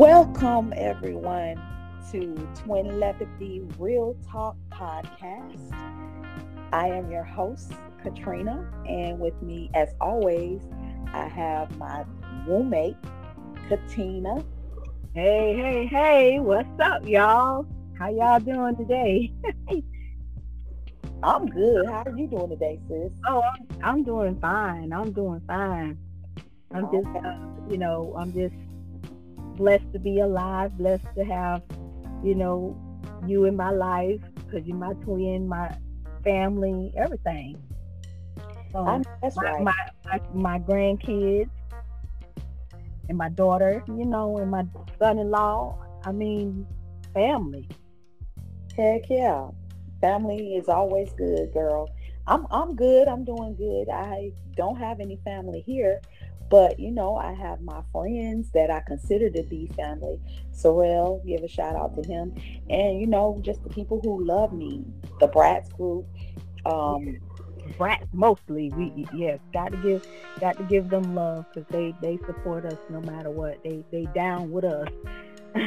Welcome, everyone, to Twin Levity Real Talk Podcast. I am your host, Katrina, and with me, as always, I have my roommate, Katina. Hey, hey, hey, what's up, y'all? How y'all doing today? I'm good. How are you doing today, sis? Oh, I'm, I'm doing fine. I'm doing fine. I'm just, uh, you know, I'm just blessed to be alive, blessed to have, you know, you in my life because you're my twin, my family, everything. Um, that's my, right. My, my, my grandkids and my daughter, you know, and my son-in-law. I mean, family. Heck yeah. Family is always good, girl. I'm I'm good. I'm doing good. I don't have any family here, but you know, I have my friends that I consider to be family. Sorrel, give a shout out to him. And you know, just the people who love me, the Brats group. Um brats mostly we yes got to give got to give them love because they they support us no matter what they they down with us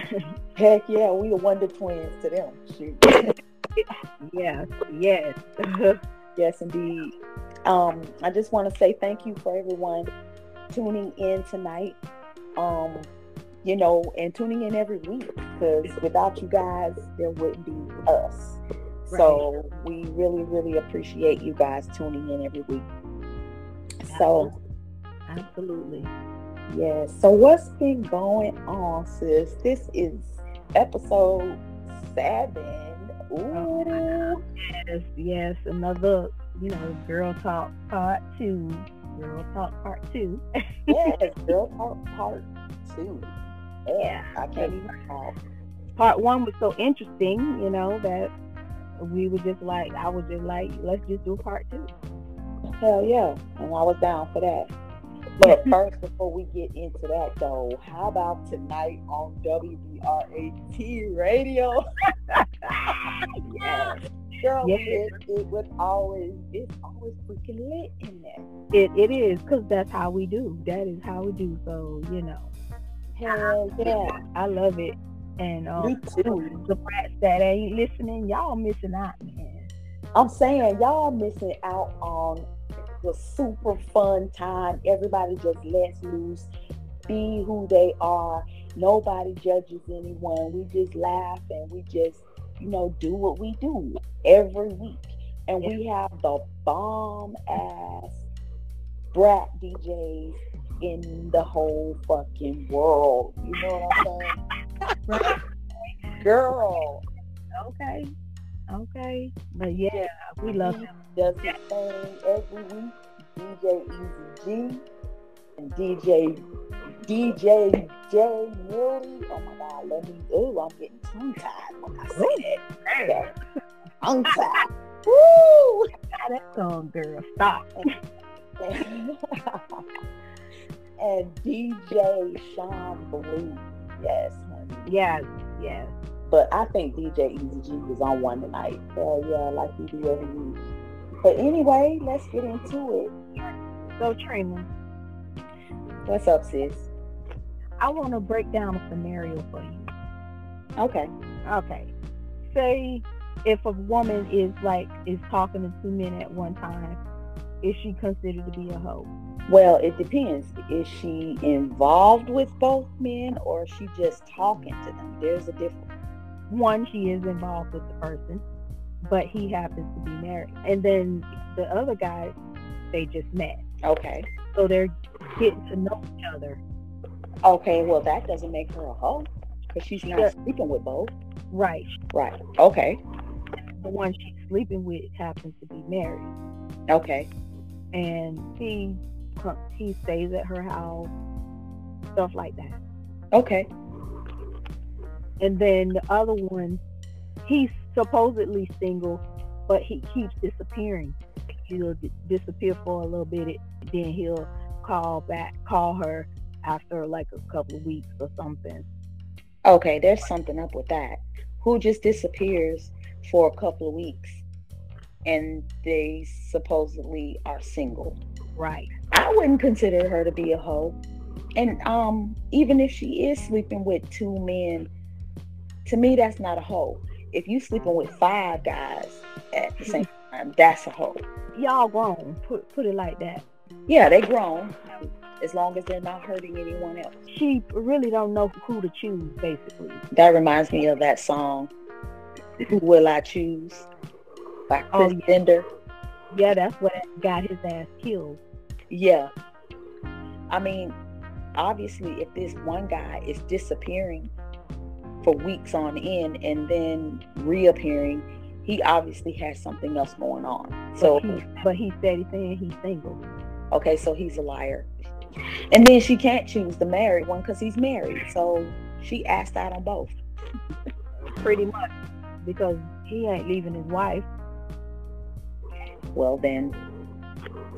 heck yeah we are wonder twins to them shoot yes yes yes indeed um i just want to say thank you for everyone tuning in tonight um you know and tuning in every week because without you guys there wouldn't be us. Right. so we really really appreciate you guys tuning in every week. So absolutely. Yes. Yeah, so what's been going on sis? This is episode seven. Ooh. Oh, yes, yes, another, you know, girl talk part two. Girl talk part two. yes, girl talk part two. Yeah, I can't even talk. Part one was so interesting, you know, that we were just like, I was just like, let's just do part two. Hell yeah, and I was down for that. But first, before we get into that, though, how about tonight on WBRAT radio? yes. Girl, yes. It, it was always, it's always freaking lit in there. It, it is, because that's how we do. That is how we do. So, you know. Hell yeah. I love it. And um, Me too. the brats that ain't listening, y'all missing out, man. I'm saying y'all missing out on the super fun time. Everybody just lets loose, be who they are. Nobody judges anyone. We just laugh and we just, you know, do what we do every week. And we have the bomb ass brat DJs in the whole fucking world. You know what I'm saying? Girl. Okay. Okay. But yeah, we love mm-hmm. him. Does his thing every week. DJ Easy G and DJ DJ J Mully. Oh my god, let me ooh, I'm getting tongue tied when I say that. Tongue tied. Woo! That song, girl. Stop. and DJ Sean Blue. Yes, honey. Yes, yes. But I think DJ Easy G was on one tonight. Hell yeah, like we do every week. But anyway, let's get into it. So Trina. What's up, sis? I want to break down a scenario for you. Okay. Okay. Say if a woman is like is talking to two men at one time, is she considered to be a hoe? Well, it depends. Is she involved with both men or is she just talking to them? There's a difference. One, she is involved with the person, but he happens to be married. And then the other guy, they just met. Okay. So they're getting to know each other. Okay, well that doesn't make her a hoe because she's not yeah. sleeping with both. Right. Right. Okay. The one she's sleeping with happens to be married. Okay. And he he stays at her house, stuff like that. Okay. And then the other one, he's supposedly single, but he keeps disappearing. He'll d- disappear for a little bit, then he'll call back, call her after like a couple of weeks or something. Okay, there's something up with that. Who just disappears for a couple of weeks and they supposedly are single. Right. I wouldn't consider her to be a hoe. And um, even if she is sleeping with two men, to me that's not a hoe. If you sleeping with five guys at the same time, that's a hoe. Y'all grown. Put put it like that. Yeah, they grown as long as they're not hurting anyone else. She really don't know who to choose, basically. That reminds me of that song, Who Will I Choose? by oh, Chris Oh, yeah. Bender. Yeah, that's what got his ass killed. Yeah. I mean, obviously, if this one guy is disappearing for weeks on end and then reappearing, he obviously has something else going on. So, but he, but he said he's saying he's single. okay, so he's a liar. And then she can't choose the married one because he's married. So she asked out on both. Pretty much. Because he ain't leaving his wife. Well, then,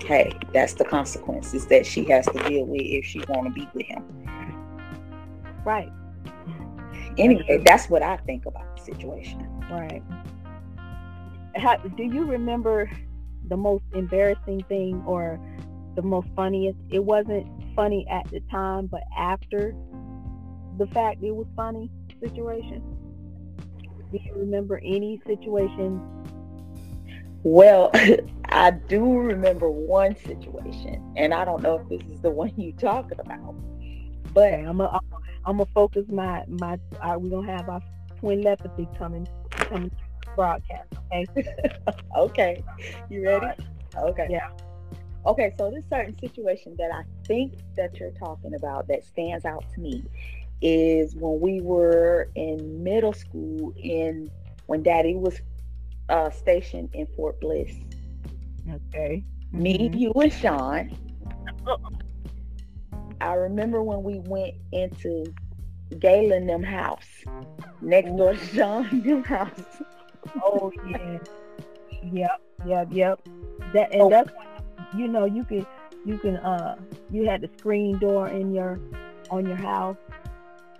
hey, that's the consequences that she has to deal with if she want to be with him. Right. Anyway, that's what I think about the situation. Right. How, do you remember the most embarrassing thing or the most funniest? It wasn't funny at the time, but after the fact it was funny situation. Do you remember any situation? Well, I do remember one situation, and I don't know if this is the one you're talking about, but Okay, I'm gonna I'm gonna focus my my. Uh, we're gonna have our twin telepathy coming coming broadcast. Okay. okay, you ready? Okay. Yeah. Okay, so this certain situation that I think that you're talking about that stands out to me is when we were in middle school in when Daddy was uh, stationed in Fort Bliss. Okay. Me, Mhm. you, and Sean. I remember when we went into Galen them house next door to Sean them house. Oh yeah. Yep. Yep. Yep. That and Oh. that's you know you can you can uh you had the screen door in your on your house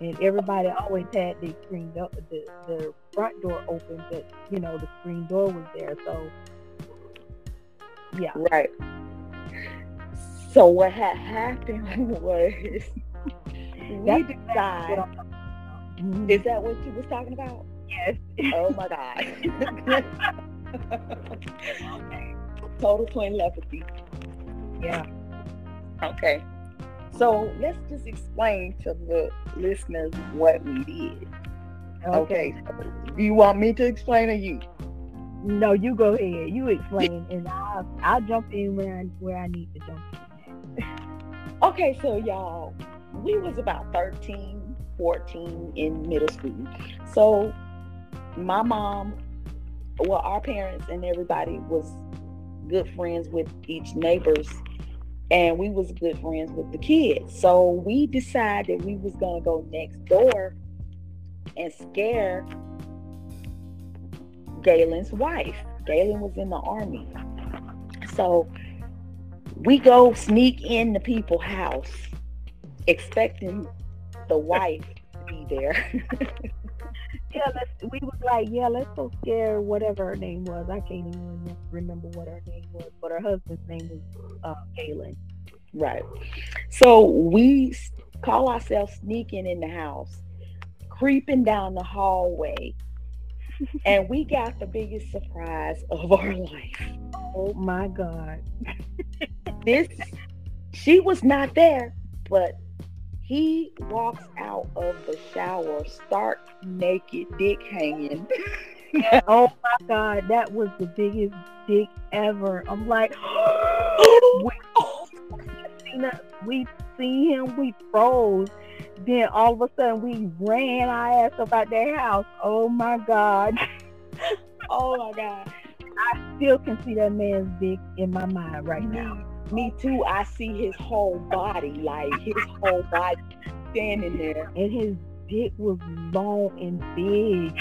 and everybody always had the screen door the, the front door open but you know the screen door was there so yeah Right. So what had happened was we decided. Is that what you was talking about? yes Oh my god. Total twin telepathy. yeah Okay. So let's just explain to the listeners what we did. okay, Okay. Do you want me to explain or you? no you go ahead you explain and I'll, I'll jump in where I, where I need to jump in Okay, so y'all, we was about 13, 14 in middle school. So my mom, well, our parents and everybody was good friends with each neighbors and we was good friends with the kids. So we decided we was gonna go next door and scare Galen's wife. Galen was in the army. So we go sneak in the people's house expecting the wife to be there. yeah, let's, we was like, yeah, let's go scare whatever her name was. I can't even remember what her name was, but her husband's name was uh, Galen. right. So we call ourselves sneaking in the house, creeping down the hallway, and we got the biggest surprise of our life. Oh my God. This she was not there, but he walks out of the shower, stark naked, dick hanging. Oh my God, that was the biggest dick ever. I'm like, we seen we see him, we froze. Then all of a sudden we ran our ass up out that house. Oh my God. oh my god. I still can see that man's dick in my mind right now. Me too. I see his whole body, like his whole body standing there. And his dick was long and big.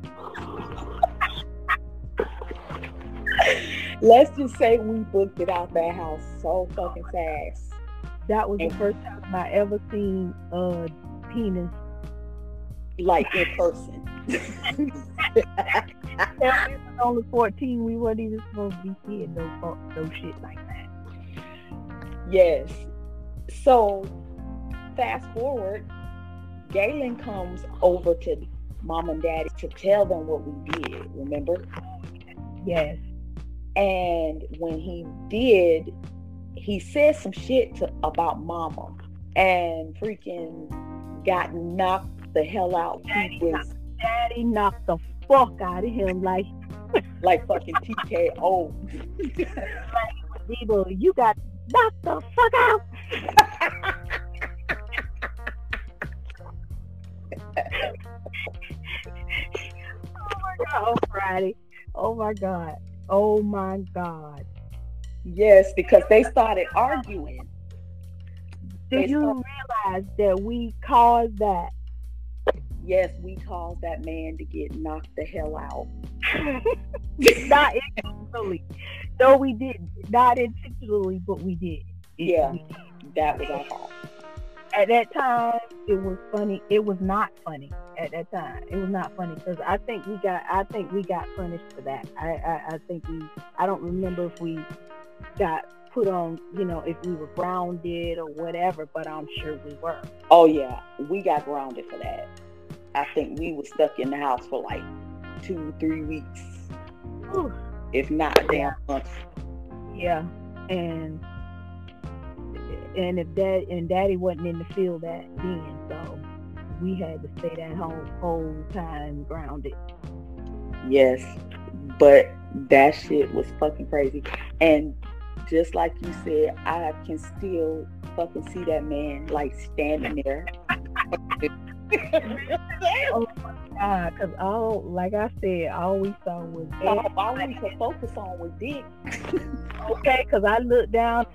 Let's just say we booked it out that house so fucking fast. That was the first time I ever seen a penis. Like in person. We was only 14. We weren't even supposed to be seeing no, no shit like that. yes. So fast forward, Galen comes over to mom and daddy to tell them what we did, remember? Yes. And when he did, he said some shit to, about mama and freaking got knocked the hell out. Daddy, He was knocked, daddy knocked the fuck out of him like, like fucking TKO. Debo, you got knocked the fuck out. oh my god, oh Friday. Oh my god. Oh my god. Yes, because they started arguing. They Did you realize that we caused that? Yes, we caused that man to get knocked the hell out. Not intentionally. No, we didn't. Not intentionally, but we did. Yeah. We did. That was our fault. At that time, it was funny. It was not funny at that time. It was not funny because I think we got. I think we got punished for that. I, I, I think we. I don't remember if we got put on. You know, if we were grounded or whatever. But I'm sure we were. Oh yeah, we got grounded for that. I think we were stuck in the house for like two, three weeks, Whew. if not a damn month. Yeah, and and if dad and daddy wasn't in the field that then, so we had to stay that whole whole time grounded. Yes, but that shit was fucking crazy. And just like you said, I can still fucking see that man like standing there. Oh my god! Because all like I said, all we saw was all, Ed. all we could focus on was dick. okay. Because I looked down.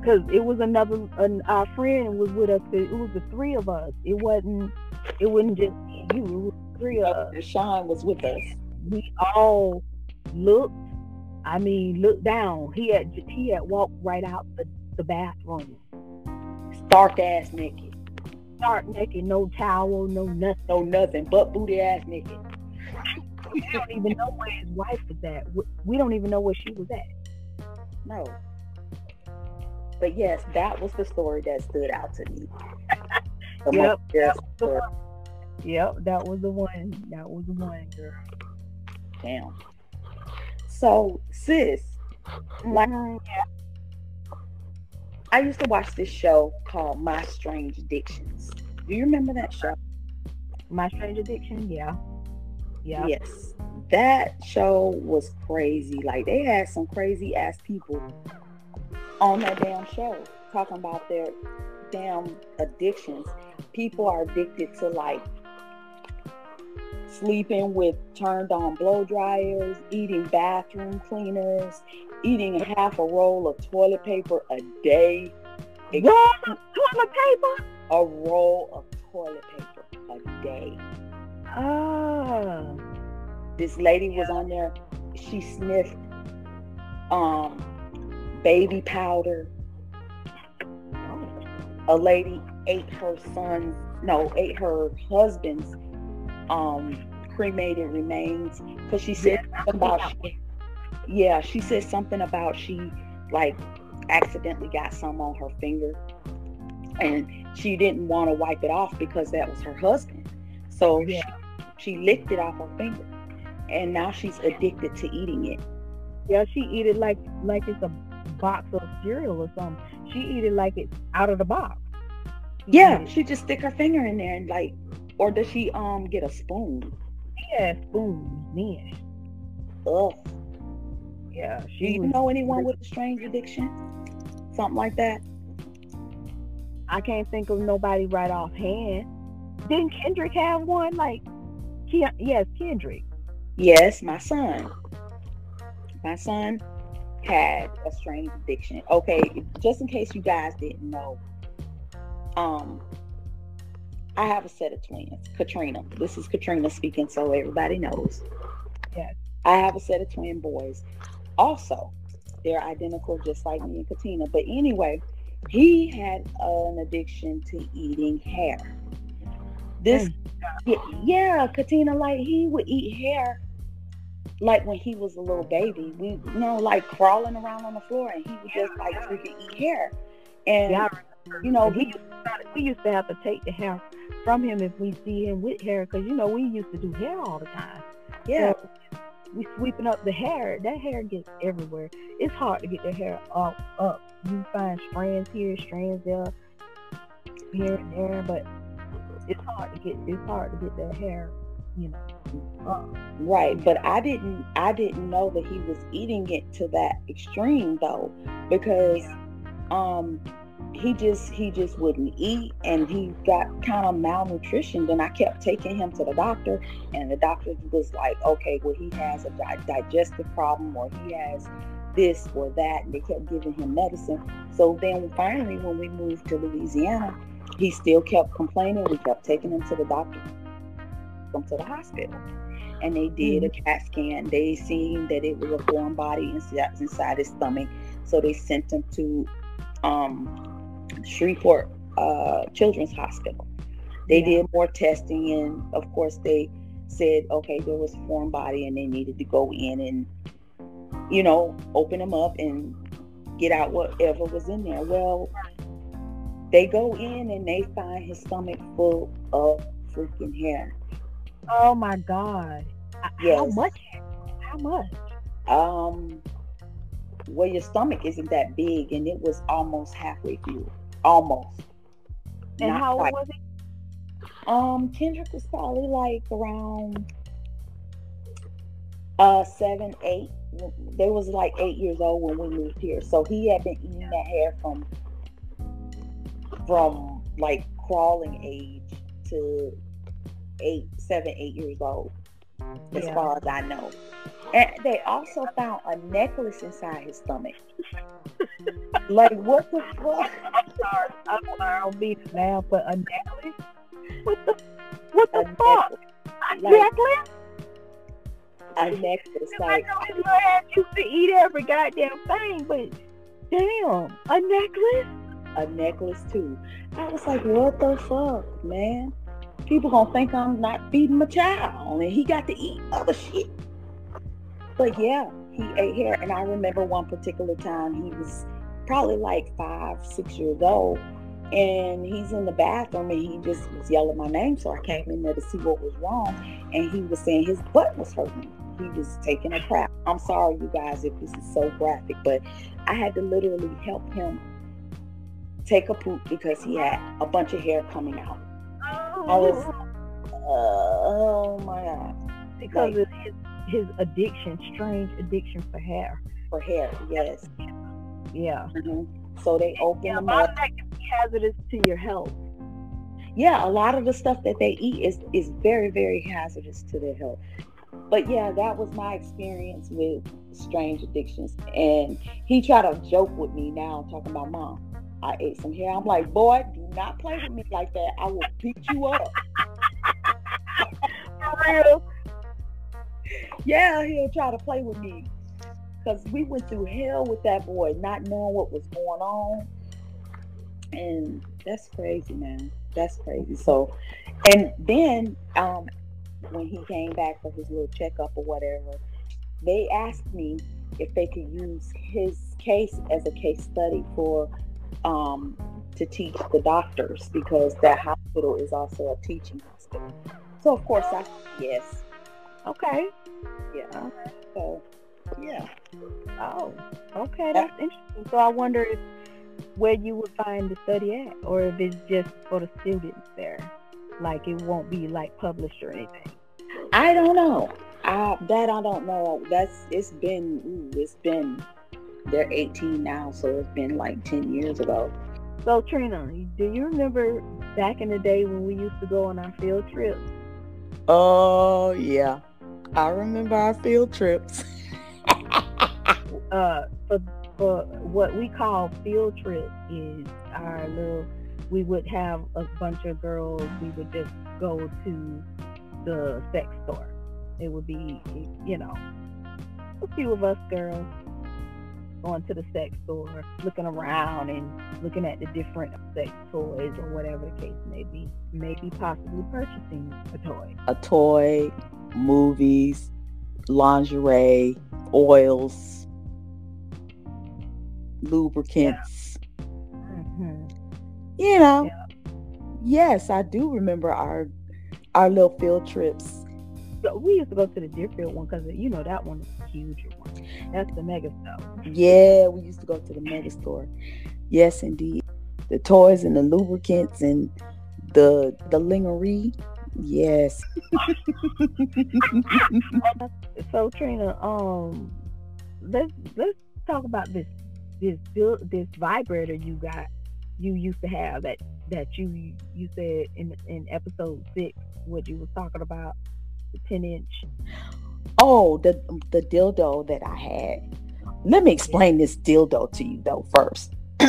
Because it was another, an, our friend was with us. It was the three of us. It wasn't. It wasn't just you. It was three of us. Sean was with us. we all looked. I mean, look down. He had he had walked right out the, the bathroom, Stark ass naked. stark naked, no towel, no nothing. No nothing but booty ass naked. We don't even know where his wife was at. We- don't even know where she was at. No. But yes, that was the story that stood out to me. Yep, most embarrassing The one- Yep, that was the one. That was the one, girl. Damn. So, sis, like Mhm. I used to watch this show called My Strange Addictions. Do you remember that show? My strange addiction. Yeah, yeah. Yes. That show was crazy. Like they had some crazy ass people on that damn show talking about their damn addictions. People are addicted to like sleeping with turned on blow dryers, eating bathroom cleaners, eating half a roll of toilet paper a day, Roll of toilet paper. a roll of toilet paper a day. Oh. this lady was on there she sniffed um baby powder a lady ate her son's no ate her husband's um cremated remains because she said something about she, yeah she said something about she like accidentally got some on her finger and she didn't want to wipe it off because that was her husband so Yeah. she, she licked it off her finger and now she's addicted to eating it yeah. She eat it like like it's a box of cereal or something. She eat it like it's out of the box. She yeah she just stick her finger in there and like or does she um get a spoon She had spoons then. Ugh. Yeah, do she you was. know anyone with a strange addiction something like that I can't think of nobody right offhand. Didn't Kendrick have one? Like, Ke- yes, Kendrick. yes my son my son had a strange addiction okay just in case you guys didn't know um i have a set of twins katrina. This is katrina speaking so everybody knows. Yes. i have a set of twin boys. Also they're identical just like me and katina but anyway he had an addiction to eating hair. This mm. yeah, yeah katina like he would eat hair like when he was a little baby. We you know like crawling around on the floor and he would just like freaking eat hair. And Yeah, you know, we used, to, we used to have to take the hair from him if we see him with hair, because you know we used to do hair all the time. Yeah. So we sweeping up the hair. That hair gets everywhere. It's hard to get the hair up. Up. You find strands here, strands there, here and there, but it's hard to get. It's hard to get that hair. You know. Up. Right, but I didn't. I didn't know that he was eating it to that extreme though, because um he just he just wouldn't eat and he got kind of malnutrition and i kept taking him to the doctor and the doctor was like okay well he has a di- digestive problem or he has this or that and they kept giving him medicine so then finally when we moved to louisiana he still kept complaining we kept taking him to the doctor come to the hospital and they did mm-hmm. a cat scan they seen that it was a foreign body inside, inside his stomach so they sent him to um, Shreveport uh, Children's Hospital. They yeah. did more testing, and of course, they said, okay, there was a foreign body, and they needed to go in and, you know, open them up and get out whatever was in there. Well, they go in and they find his stomach full of freaking hair. Oh my God! Yes. How much? How much? Um, well, your stomach isn't that big, and it was almost halfway through almost. And Not how old was he? Um, Kendrick was probably like around uh seven, eight. They was like eight years old when we moved here, so he had been eating that hair from from like crawling age to eight, seven, eight years old, as yeah. far as I know. And they also found a necklace inside his stomach. like what the fuck? Sorry, I'm sorry, I don't mean to laugh, but a necklace? What the what the a fuck? Necklace. A like, necklace? A necklace. Like, I know his little ass used to eat every goddamn thing, but damn, a necklace? A necklace too. I was like, what the fuck, man? People gonna think I'm not feeding my child, and he got to eat other shit. But yeah, he ate hair. And I remember one particular time he was probably like five, six years old. And he's in the bathroom and he just was yelling my name. So I came in there to see what was wrong. And he was saying his butt was hurting. He was taking a crap. I'm sorry, you guys, if this is so graphic, but I had to literally help him take a poop because he had a bunch of hair coming out. Oh, I was, uh, oh my God. Because like, of his his addiction, strange addiction for hair. For hair, yes. Yeah. Mm-hmm. So they open yeah, them up. that can be hazardous to your health. Yeah, a lot of the stuff that they eat is is very very hazardous to their health. But yeah, that was my experience with strange addictions. And he tried to joke with me now, talking about mom. I ate some hair. I'm like, boy, do not play with me like that. I will beat you up. For real yeah, he'll try to play with me. Because we went through hell with that boy, not knowing what was going on. And that's crazy, man. That's crazy. So, and then um, when he came back for his little checkup or whatever, they asked me if they could use his case as a case study for um, to teach the doctors because that hospital is also a teaching hospital. So of course I yes. Okay. Yeah. So, yeah. Oh, okay. That's interesting. So I wonder if where you would find the study at, or if it's just for the students there. Like it won't be like published or anything. I don't know. I, that I don't know. That's it's been ooh, it's been they're 18 now, so it's been like 10 years ago. So Trina, do you remember back in the day when we used to go on our field trips? Oh yeah. I remember our field trips. uh, for, for what we call field trip is our little. We would have a bunch of girls. We would just go to the sex store. It would be, you know, a few of us girls going to the sex store, looking around and looking at the different sex toys or whatever the case may be. Maybe possibly purchasing a toy. A toy, movies, lingerie, oils, lubricants. Yeah. Mm-hmm. you know, yeah. yes, I do remember our our little field trips. We used to go to the Deerfield one because you know that one is a huge one. That's the mega store. Yeah, we used to go to the mega store. Yes, indeed. The toys and the lubricants and the the lingerie. Yes. so Trina, um, let's let's talk about this this this vibrator you got you used to have that that you you said in in episode six what you was talking about the 10 inch? Oh the the dildo that i had. Let me explain this dildo to you though first.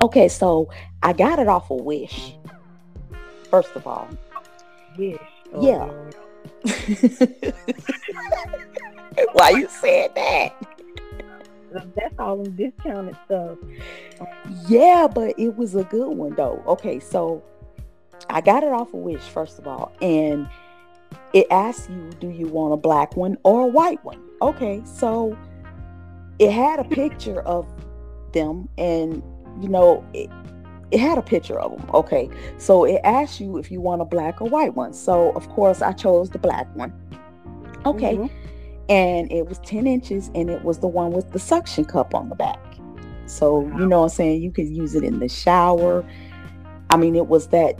Okay so i got it off a of wish first of all. Wish oh, yeah. Why you said that that's all in discounted stuff. Yeah, but it was a good one though. Okay, so I got it off of Wish first of all, and it asks you, do you want a black one or a white one? Okay, so it had a picture of them, and you know, it, it had a picture of them. Okay, so it asks you if you want a black or white one. So of course, I chose the black one. Okay. Mm-hmm and it was 10 inches and it was the one with the suction cup on the back. So you know what i'm saying? You could use it in the shower. I mean it was that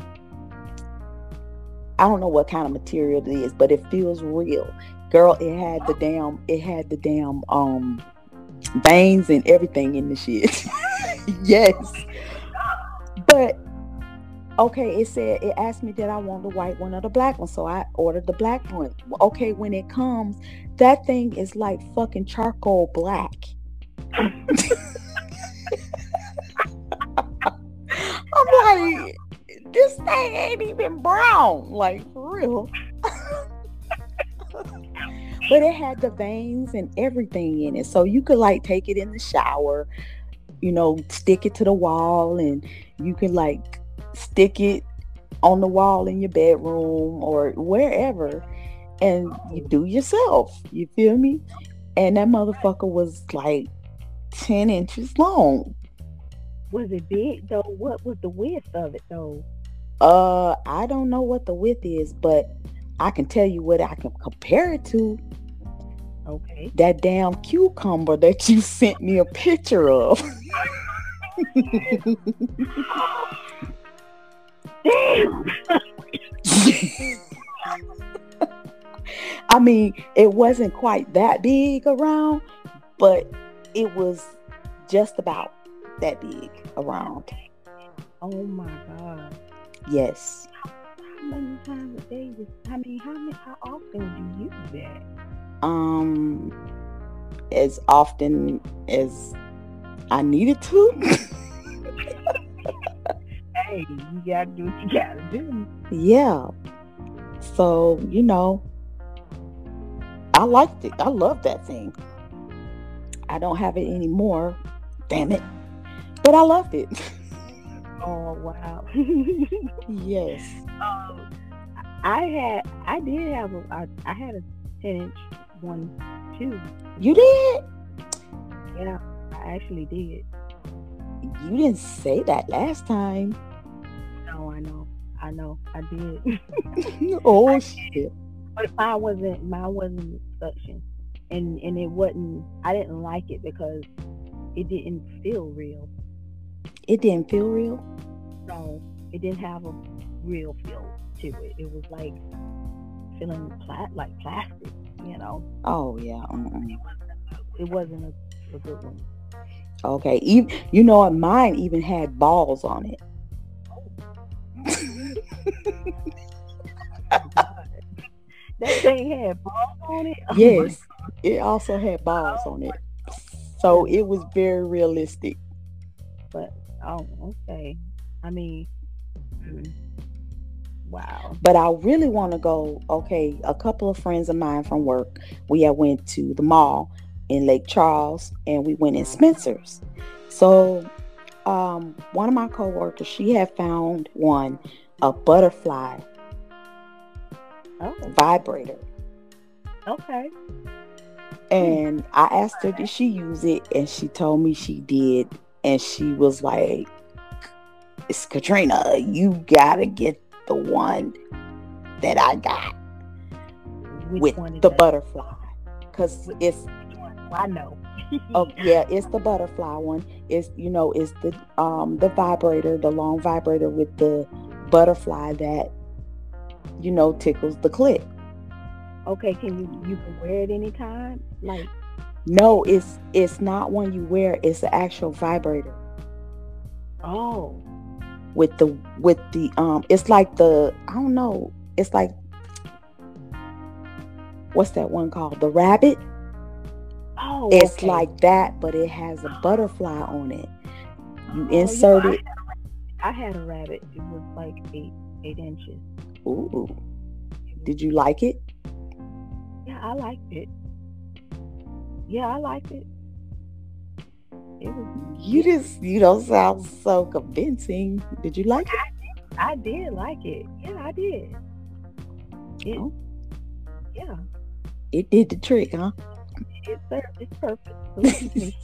i don't know what kind of material it is but it feels real. Girl it had the damn it had the damn um veins and everything in the shit. Yes. But okay, it said it asked me did I want the white one or the black one, so I ordered the black one. Okay, when it comes, that thing is like fucking charcoal black. I'm like, this thing ain't even brown, like for real. but it had the veins and everything in it, so you could like take it in the shower, you know, stick it to the wall, and you could like stick it on the wall in your bedroom or wherever and you do yourself. You feel me? And that motherfucker was like 10 inches long. Was it big though? What was the width of it though? Uh, I don't know what the width is, but I can tell you what I can compare it to. Okay. That damn cucumber that you sent me a picture of. Damn. I mean, it wasn't quite that big around, but it was just about that big around. Oh my god. Yes. How many times a day? I mean, how many? How often do you use that? Um, as often as I needed to. hey, you gotta do what you gotta do. Yeah. So, you know, I liked it. I love that thing. I don't have it anymore. Damn it. But I loved it. Oh wow. yes. Um, I had I did have a I, I had a ten inch one too. You did? Yeah, I actually did. You didn't say that last time. No, I know. I know. I did. oh I shit. Did. But mine wasn't mine wasn't suction. And and it wasn't I didn't like it because it didn't feel real. It didn't feel real? No. It didn't have a real feel to it. It was like feeling pla- like plastic, you know. Oh yeah. Uh-uh. Mm-mm. It wasn't, a, a good one. Okay. Even you know what? Mine even had balls on it. that thing had balls on it. Oh yes, it also had balls on it, so it was very realistic. But oh, okay. I mean, hmm, wow. But I really want to go. Okay, a couple of friends of mine from work, we had went to the mall in Lake Charles, and we went in Spencer's. So um, one of my coworkers, she had found one, a butterfly oh. vibrator. Okay. And I asked her, did she use it? And she told me she did. And she was like, it's Katrina, you gotta get the one that I got Which with the that? butterfly. Cause it's I know. oh yeah, it's the butterfly one. It's you know, it's the um the vibrator, the long vibrator with the butterfly that you know tickles the clit. Okay, can you you can wear it anytime? Like No, it's it's not one you wear, it's the actual vibrator. oh with the with the um it's like the I don't know it's like what's that one called the rabbit oh it's okay. like that but it has a butterfly on it you Oh, insert know, it I had a rabbit. It was like eight eight inches. ooh did you like it Yeah, I liked it. Yeah, I liked it. It was. you just you don't sound so convincing did you like it I did like it. Yeah, I did. It, Oh. Yeah, it did the trick huh its. Believe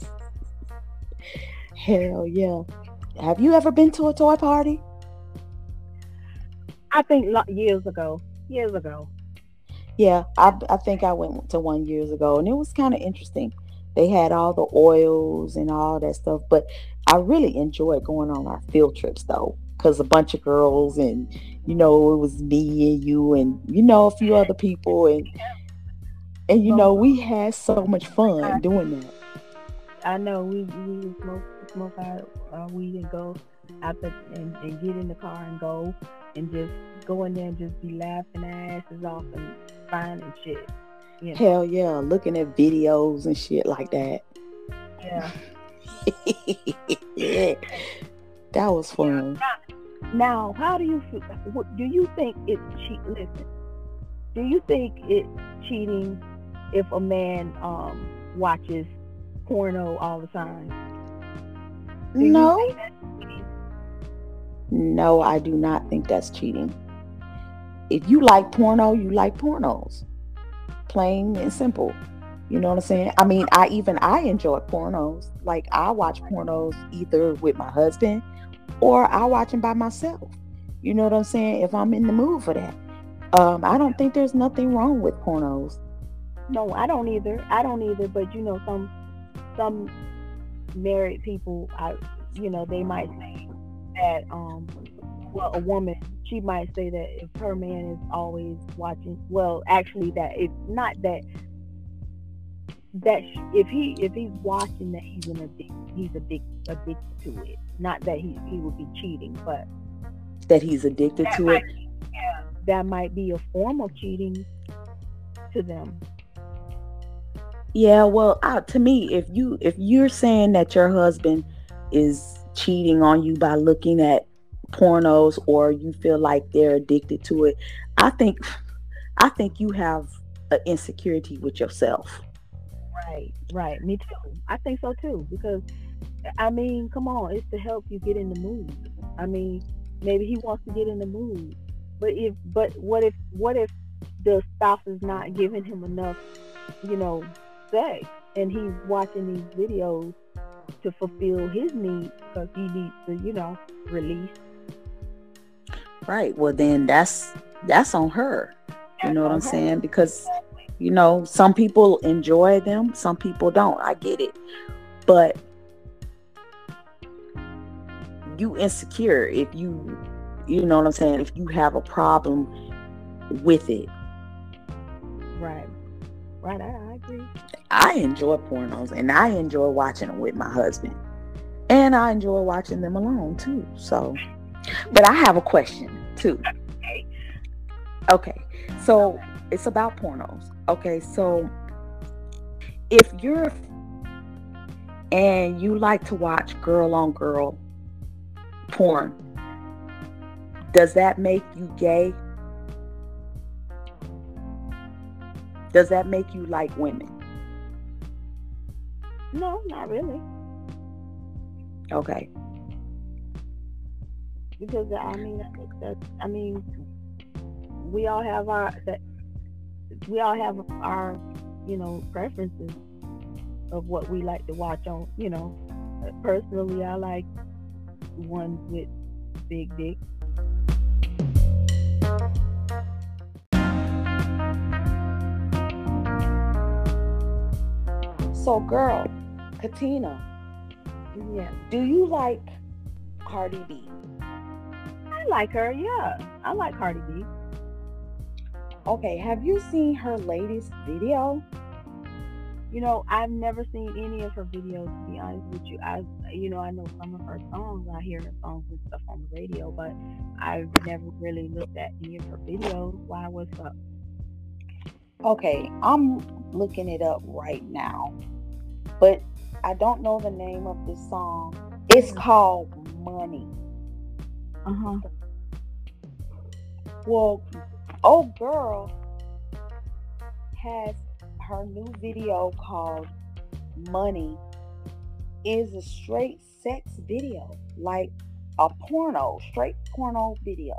hell yeah have you ever been to a toy party I think lo- years ago. Years ago. Yeah, I, I think I went to one years ago and it was kind of interesting. They had all the oils and all that stuff, but I really enjoyed going on our field trips though, because a bunch of girls and you know it was me and you and you know a few other people and and you know we had so much fun doing that. I know we we would smoke smoke our uh, weed and go out the and, and get in the car and go and just go in there and just be laughing our asses off and finding shit. You know? Hell yeah, looking at videos and shit like that. Yeah. yeah, that was fun. Now, how do you feel? Do you think it's cheat? Listen, do you think it's cheating if a man um watches porno all the time? Do No, think that's cheating? No, I do not think that's cheating. If you like porno, you like pornos. Plain and simple. You know what I'm saying? I mean, I even I enjoy pornos. Like I watch pornos either with my husband or I watch them by myself. You know what I'm saying? If I'm in the mood for that. Um, I don't think there's nothing wrong with pornos. No, I don't either. I don't either. But you know, some some married people, I you know, they might say that um, well, a woman she might say that if her man is always watching, well, actually, that it's not that that if he if he's watching that he's an addict, he's addic- addicted to it. Not that he he would be cheating, but That he's addicted that to might, it. yeah, that might be a form of cheating to them. Yeah, well, to me, if you if you're saying that your husband is cheating on you by looking at pornos or you feel like they're addicted to it, I think I think you have an insecurity with yourself. Right, right. Me too. I think so too. Because I mean, come on, it's to help you get in the mood. I mean, maybe he wants to get in the mood. But if but what if what if the spouse is not giving him enough, you know, sex and he's watching these videos to fulfill his needs because he needs to, you know, release. Right. Well, then that's that's on her. You know what I'm That's on her. saying? Because you know, some people enjoy them, some people don't. I get it. But you insecure if you you know what I'm saying, if you have a problem with it. Right. Right, I, I agree. I enjoy pornos and I enjoy watching them with my husband. And I enjoy watching them alone too. So but I have a question too. Okay. So it's about pornos. Okay, so if you're and you like to watch girl on girl porn, does that make you gay? Does that make you like women? No, not really. Okay. because I mean, I think that I mean, we all have our that we all have our you know preferences of what we like to watch on. You know, personally, I like ones with big dick. So, girl, Katina, Yeah, do you like Cardi B? I like her. Yeah, I like Cardi B. Okay, have you seen her latest video? You know, I've never seen any of her videos. To be honest with you, I, you know, I know some of her songs. I hear her songs and stuff on the radio, but I've never really looked at any of her videos. Why? What's up? Okay, I'm looking it up right now, but I don't know the name of this song. It's called Money. Uh huh. Well, old girl has her new video called Money is a straight sex video, like a porno, straight porno video.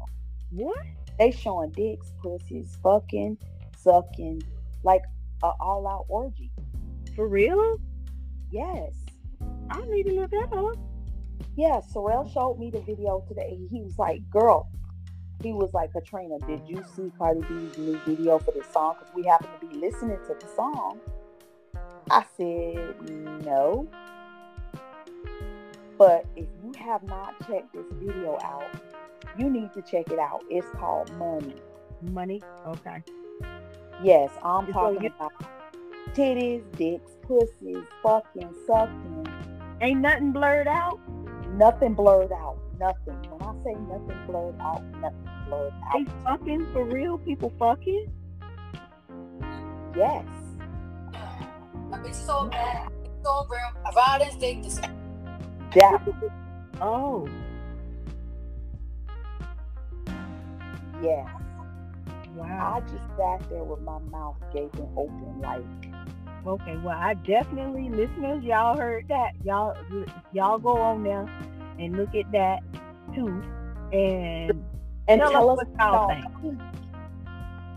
What? They showing dicks, pussies, fucking, sucking, like a all out orgy. For real? Yes. I need to look that up. Yeah, Sorrel showed me the video today. He was like, girl, he was like, Katrina, did you see Cardi B's new video for this song? Because we happen to be listening to the song. I said, no. But if you have not checked this video out, you need to check it out. It's called Money. Money. Okay. Yes, I'm So talking about titties, dicks, pussies, fucking, sucking. Ain't nothing blurred out. Nothing blurred out. Nothing. When I say nothing blurred out, nothing blurred out. They fucking for real. People fucking. Yes. A bitch so bad, it's so real. I ride and stick this. That Oh. yes. Wow. I just sat there with my mouth gaping open like Okay. Well, I definitely, listeners, y'all heard that. Y'all, y'all go on there and look at that too, and and Tell tell, us us what y'all think.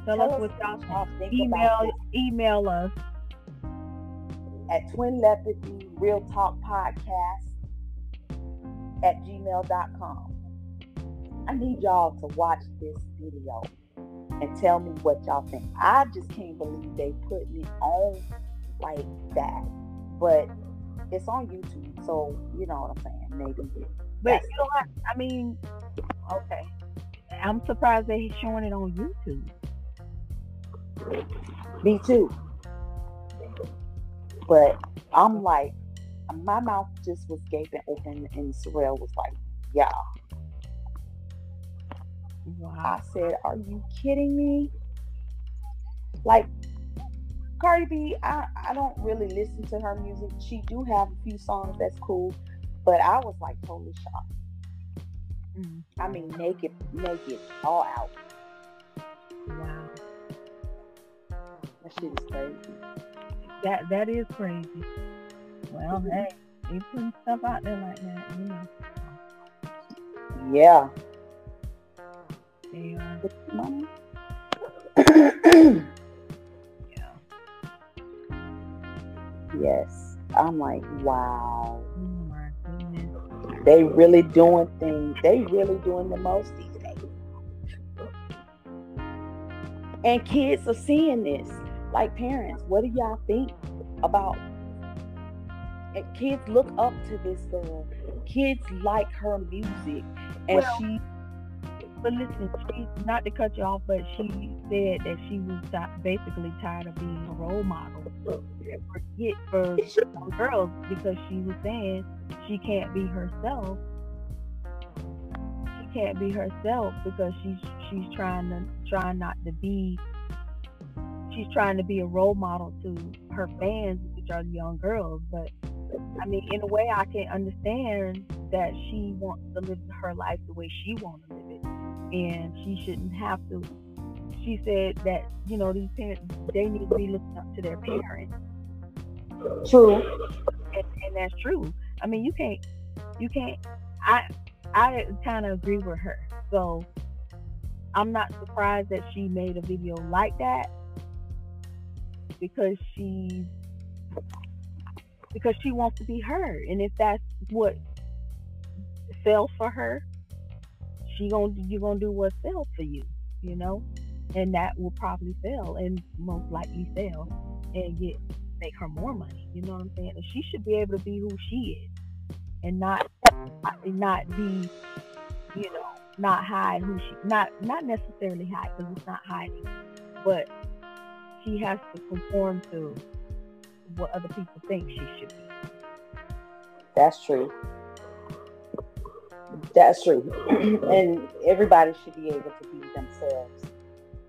tell, Tell us us what y'all think. think Email, email us. at Twin Leprosy Real Talk Podcast at gmail.com. I need y'all to watch this video and tell me what y'all think. I just can't believe they putting it on like that. But it's on YouTube, so you know what I'm saying. Maybe. But Yes. you know what? I mean, okay. I'm surprised they showing it on YouTube. Me too. But I'm like, my mouth just was gaping open, and Sorrel was like, "Yeah." Wow. I said, "Are you kidding me?" Like Cardi B, I I don't really listen to her music. She do have a few songs that's cool, but I was like totally shocked. Mm, I mean, naked, naked, all out. wow. That shit is crazy. That that is crazy. Well, hey, they putting stuff out there like that, you know. Yeah. Yes. I'm like, wow. Oh. They really doing things. They really doing the most these days. And kids are seeing this. Like parents, what do y'all think about? And kids look up to this girl. Kids like her music, and Well- she But listen, she not to cut you off, but she said that she was ti- basically tired of being a role model for kid for girls because she was saying she can't be herself. She can't be herself because she's she's trying to trying not to be. She's trying to be a role model to her fans, which are young girls. But I mean, in a way, I can understand that she wants to live her life the way she wants to live and she shouldn't have to. She said that you know these parents they need to be looking up to their parents, true. and, and that's true. I mean, you can't, you can't. I I kind of agree with her, so I'm not surprised that she made a video like that because she because she wants to be heard, and if that's what sells for her, she gonna you're gonna do what sells for you, you know, and that will probably sell and most likely sell and get make her more money. You know what I'm saying? And she should be able to be who she is, and not not be, you know, not hide who she not not necessarily hide because it's not hiding, but she has to conform to what other people think she should be. That's true. That's true. and everybody should be able to be themselves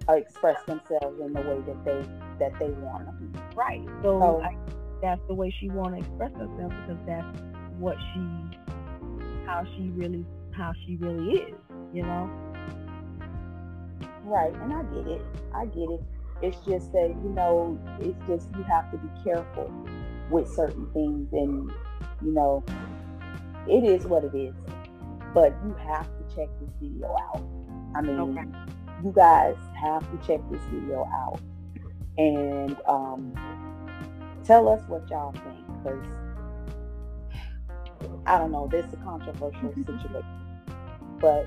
or express themselves in the way that they that they want to be. Right. So oh. I, that's the way she want to express herself because that's what she how she really how she really is, you know? Right, and I get it. I get it. It's just that, you know, it's just you have to be careful with certain things and you know, it is what it is. But you have to check this video out. I mean, okay. you guys have to check this video out and um, tell us what y'all think because I don't know, this is a controversial situation. But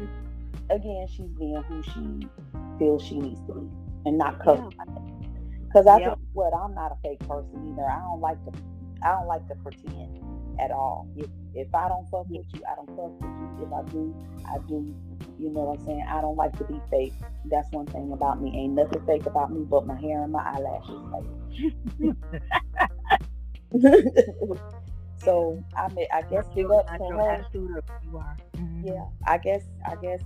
again, she's being who she feels she needs to be and not cover. Because I yep. think what I'm not a fake person either. I don't like to I don't like to pretend at all. If if I don't fuck with you, I don't fuck with you. If I do, I do. You know what I'm saying? I don't like to be fake. That's one thing about me. Ain't nothing fake about me but my hair and my eyelashes. so I mean, I guess big ups to her. You are. Mm-hmm. Yeah, I guess I guess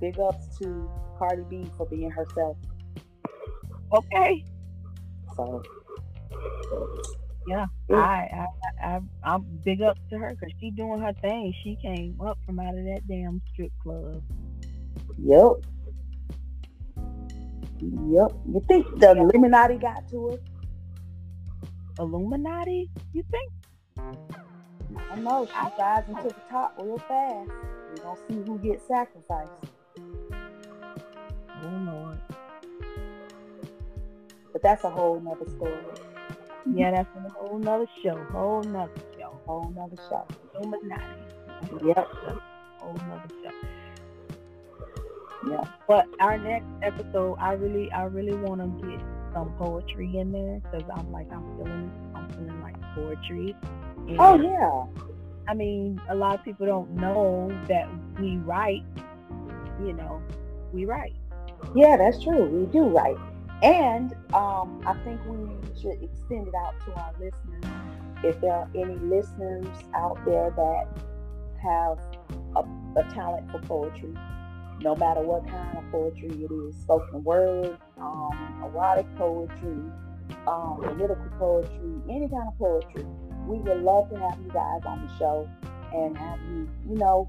big ups to Cardi B for being herself. Okay. So yeah, I, I, I, I'm big up to her because she doing her thing. She came up from out of that damn strip club. Yep. Yep. You think the Illuminati got to her? Illuminati? You think? I know she rising to the top real fast. We're gonna see who gets sacrificed. Oh Lord. But that's a whole nother story. Yeah, that's a whole nother show. Whole nother show. Whole nother show. Illuminati. Yep. Whole nother show. Yeah. But our next episode, I really, I really want to get some poetry in there because I'm like, I'm feeling, I'm feeling like poetry. Oh, and, oh yeah. I mean, a lot of people don't know that we write. You know, we write. Yeah, that's true. We do write. And um, I think we should extend it out to our listeners. If there are any listeners out there that have a, a talent for poetry, no matter what kind of poetry it is spoken word, um, erotic poetry, um, political poetry, any kind of poetry we would love to have you guys on the show and have you, you know,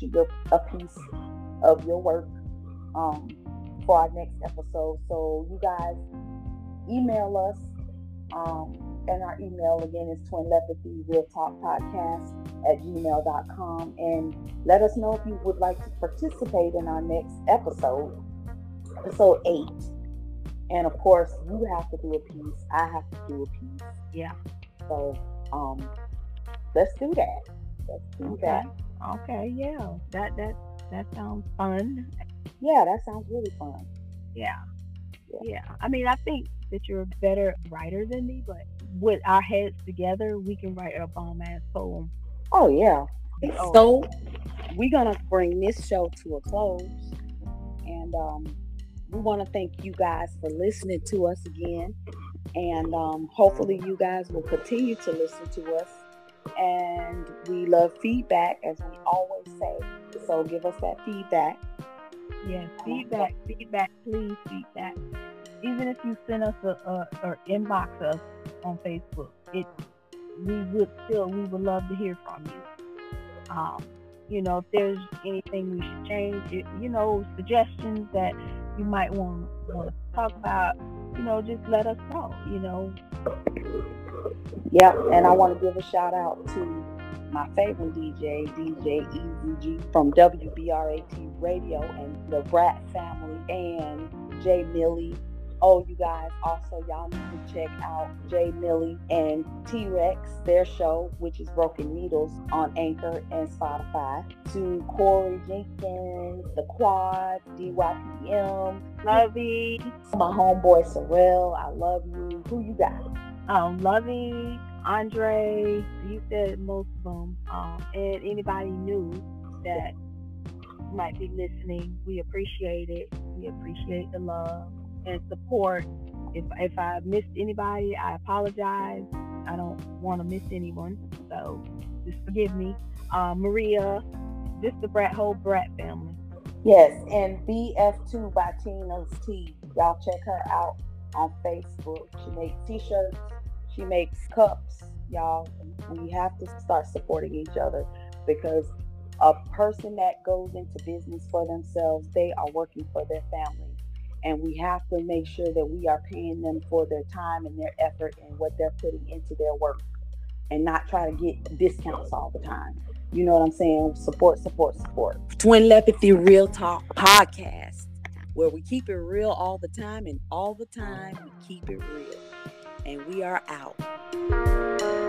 your, a piece of your work. Um, for our next episode. So you guys email us. Um, and our email again is twin real talk podcast at gmail.com and let us know if you would like to participate in our next episode episode eight. And of course you have to do a piece. I have to do a piece. Yeah. So um let's do that. Let's do okay. that. Okay yeah. That that that sounds fun yeah, that sounds really fun. Yeah. yeah. Yeah. I mean, I think that you're a better writer than me, but with our heads together, we can write a bomb ass poem. Oh, yeah. Oh. So, we're going to bring this show to a close. And um, we want to thank you guys for listening to us again. And um, hopefully, you guys will continue to listen to us. And we love feedback, as we always say. So, give us that feedback. Yes, feedback, feedback, please feedback. Even if you send us a, a or inbox us on Facebook, it we would still we would love to hear from you. Um, you know, if there's anything we should change, it, you know, suggestions that you might want want to talk about, you know, just let us know. You know. Yep, and I want to give a shout out to my favorite DJ, DJ EZG from WBRAT Radio and the Brat family and Jay Millie Oh, you guys, also y'all need to check out Jay Millie and T Rex, their show, which is Broken Needles on Anchor and Spotify. To Corey Jenkins, The Quad, DYPM, Lovey, my homeboy Sorrell, I love you. Who you got? um, Lovey, Andre, you said most of them, um, and anybody new that might be listening, we appreciate it. We appreciate the love and support. If if I missed anybody, I apologize. I don't want to miss anyone, so just forgive me. Uh, Maria, just the Brat whole Brat family. Yes, and BF2 by Tina's T. Y'all check her out on Facebook. She makes t-shirts. She makes cups. Y'all, we have to start supporting each other because a person that goes into business for themselves, they are working for their family. And we have to make sure that we are paying them for their time and their effort and what they're putting into their work and not try to get discounts all the time. You know what I'm saying? Support, support, support. Twin Lepathy Real Talk Podcast, where we keep it real all the time and all the time we keep it real and we are out.